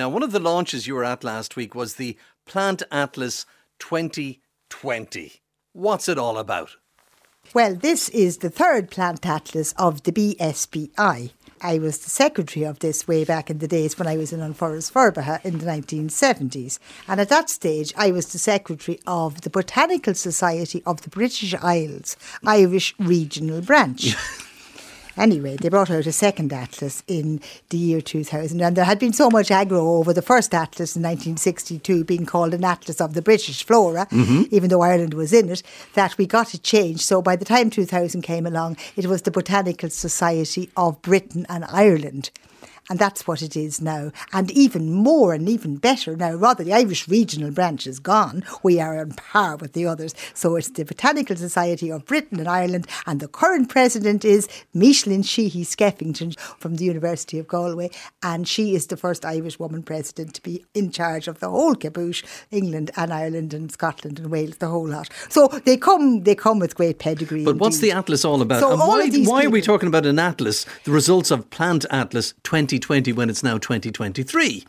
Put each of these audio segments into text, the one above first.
Now, one of the launches you were at last week was the Plant Atlas 2020. What's it all about? Well, this is the third plant atlas of the BSBI. I was the secretary of this way back in the days when I was in An Foras Forbartha in the 1970s. And at that stage, I was the secretary of the Botanical Society of the British Isles, Irish Regional Branch. Anyway, they brought out a second atlas in the year 2000, and there had been so much aggro over the first atlas in 1962 being called an atlas of the British flora, mm-hmm. even though Ireland was in it, that we got it changed. So by the time 2000 came along, it was the Botanical Society of Britain and Ireland. And that's what it is now. And even more and even better now, rather the Irish regional branch is gone. We are on par with the others. So it's the Botanical Society of Britain and Ireland. And the current president is Micheline Sheehy Skeffington from the University of Galway. And she is the first Irish woman president to be in charge of the whole caboose, England and Ireland and Scotland and Wales, the whole lot. So they come they come with great pedigree. But indeed. what's the atlas all about? So and all why, why are we talking about an atlas? The results of Plant Atlas 20 2020 when it's now 2023.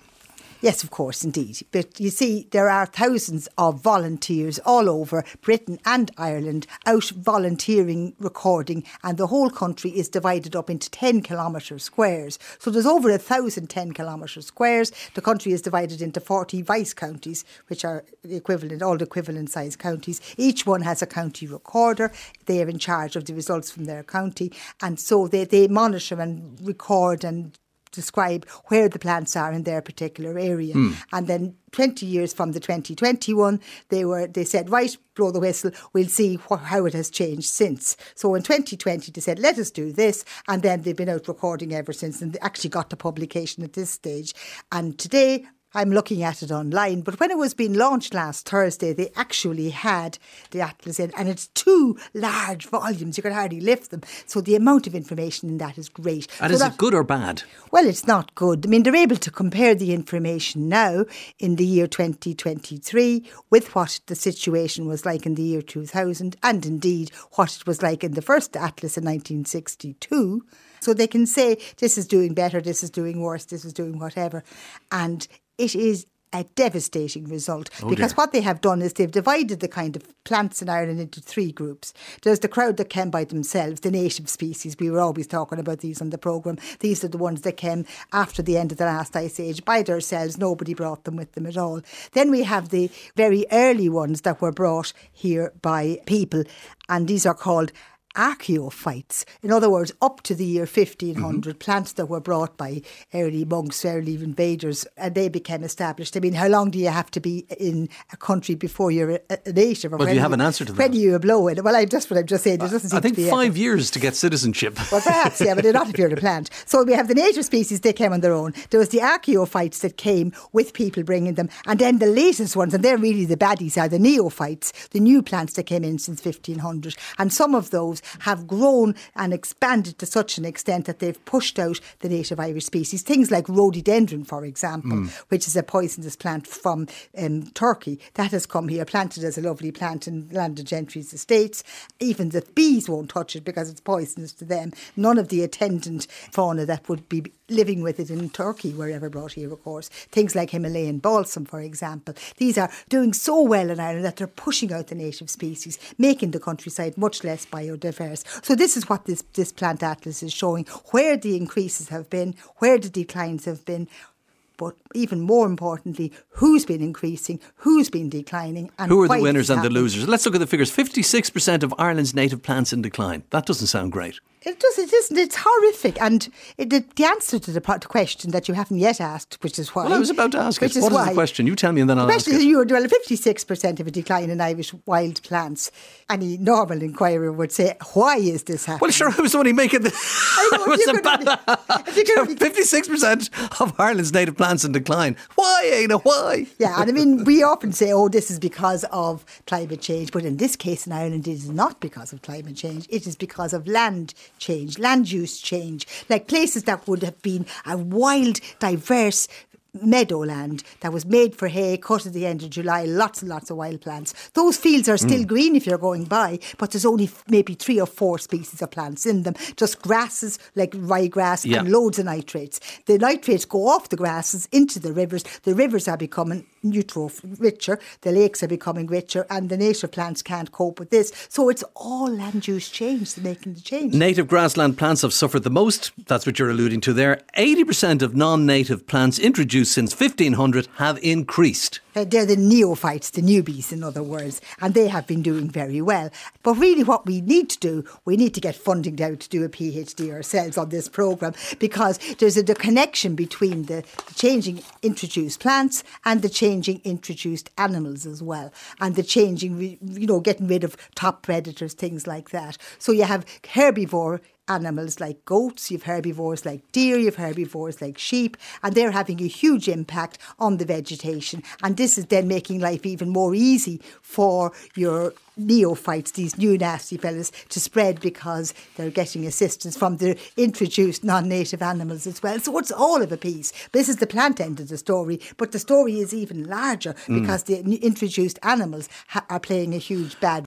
Yes, of course, indeed. But you see, there are thousands of volunteers all over Britain and Ireland out volunteering, recording, and the whole country is divided up into 10 kilometre squares. So there's over a thousand 10 kilometre squares. The country is divided into 40 vice counties, which are equivalent, all the equivalent size counties. Each one has a county recorder. They are in charge of the results from their county. And so they, they monitor and record and describe where the plants are in their particular area. Mm. And then 20 years from the 2021, they were they said, right, blow the whistle, we'll see wh- how it has changed since. So in 2020, they said, let us do this. And then they've been out recording ever since and they actually got to publication at this stage. And today, I'm looking at it online, but when it was being launched last Thursday, they actually had the atlas in, and it's two large volumes. You can hardly lift them. So the amount of information in that is great. And so is that, it good or bad? Well, it's not good. I mean, they're able to compare the information now in the year 2023 with what the situation was like in the year 2000, and indeed what it was like in the first atlas in 1962. So they can say this is doing better, this is doing worse, this is doing whatever. And it is a devastating result oh because what they have done is they've divided the kind of plants in Ireland into three groups. There's the crowd that came by themselves, the native species. We were always talking about these on the programme. These are the ones that came after the end of the last ice age by themselves. Nobody brought them with them at all. Then we have the very early ones that were brought here by people, and these are called archaeophytes. In other words, up to the year 1500, mm-hmm. plants that were brought by early monks, early invaders, and they became established. I mean, how long do you have to be in a country before you're a, native? well, do you have an answer to that? When you blow it? Well, I, that's what I'm just saying. There doesn't I think five years to get citizenship. Well, perhaps, yeah, but not if you're a plant. So we have the native species, they came on their own. There was the archaeophytes that came with people bringing them. And then the latest ones, and they're really the baddies, are the neophytes, the new plants that came in since 1500. And some of those have grown and expanded to such an extent that they've pushed out the native Irish species. Things like rhododendron, for example, mm. which is a poisonous plant from um, Turkey, that has come here, planted as a lovely plant in landed gentry's estates. Even the bees won't touch it because it's poisonous to them. None of the attendant fauna that would be living with it in Turkey were ever brought here, of course. Things like Himalayan balsam, for example. These are doing so well in Ireland that they're pushing out the native species, making the countryside much less biodiverse. So this is what this, this plant atlas is showing, where the increases have been, where the declines have been, but even more importantly, who's been increasing, who's been declining, and who are the winners and the losers. Let's look at the figures. Fifty-six percent of Ireland's native plants in decline. That doesn't sound great. It does. It isn't. It's horrific. And it, the, the, answer to the question that you haven't yet asked, which is why. Well, I was about to ask which it. Is what why, is the question? You tell me, and then I'll the ask it. You were well, fifty-six percent of a decline in Irish wild plants. Any normal inquirer would say, "Why is this happening?" Well, sure. I was only making the. Fifty-six percent of Ireland's native plants in decline. Why, Ada? Why? Yeah, and I mean, we often say, "Oh, this is because of climate change," but in this case, in Ireland, it is not because of climate change. It is because of land change, land use change. Like places that would have been a wild, diverse meadowland that was made for hay, cut at the end of July, lots and lots of wild plants. Those fields are still mm. green if you're going by, but there's only maybe three or four species of plants in them, just grasses like ryegrass yeah. and loads of nitrates. The nitrates go off the grasses into the rivers. The rivers are becoming eutroph richer, the lakes are becoming richer, and the native plants can't cope with this. So it's all land use change that's making the change. Native grassland plants have suffered the most. That's what you're alluding to there. 80% of non native plants introduced since 1500 have increased. They're the neophytes, the newbies, in other words, and they have been doing very well. But really, what we need to do, we need to get funding down to do a PhD ourselves on this programme because there's a connection between the changing introduced plants and the changing introduced animals as well, and the changing, you know, getting rid of top predators, things like that. So you have herbivore animals like goats, you've herbivores like deer, you've herbivores like sheep, and they're having a huge impact on the vegetation. And this is then making life even more easy for your neophytes, these new nasty fellas, to spread because they're getting assistance from the introduced non-native animals as well. So it's all of a piece. This is the plant end of the story, but the story is even larger mm. because the introduced animals ha- are playing a huge bad